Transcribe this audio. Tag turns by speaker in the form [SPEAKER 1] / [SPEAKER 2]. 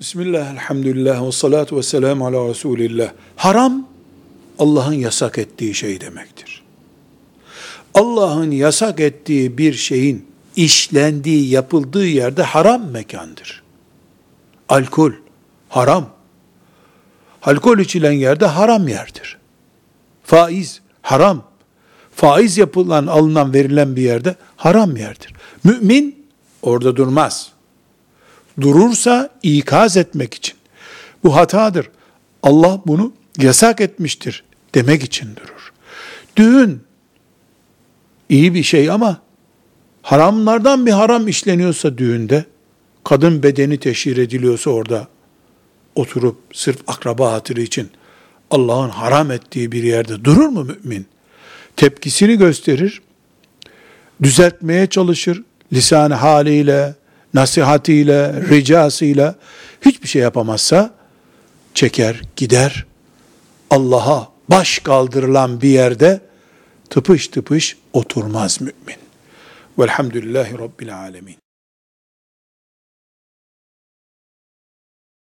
[SPEAKER 1] Bismillah, elhamdülillah, ve salatu ve selamu ala Resulillah. Haram, Allah'ın yasak ettiği şey demektir. Allah'ın yasak ettiği bir şeyin işlendiği, yapıldığı yerde haram mekandır. Alkol, haram. Alkol içilen yerde haram yerdir. Faiz, haram. Faiz yapılan, alınan, verilen bir yerde haram yerdir. Mümin orada durmaz durursa ikaz etmek için. Bu hatadır. Allah bunu yasak etmiştir demek için durur. Düğün iyi bir şey ama haramlardan bir haram işleniyorsa düğünde, kadın bedeni teşhir ediliyorsa orada oturup sırf akraba hatırı için Allah'ın haram ettiği bir yerde durur mu mümin? Tepkisini gösterir, düzeltmeye çalışır, lisan haliyle, nasihatiyle, ricasıyla hiçbir şey yapamazsa çeker, gider. Allah'a baş kaldırılan bir yerde tıpış tıpış oturmaz mümin. Velhamdülillahi Rabbil Alemin.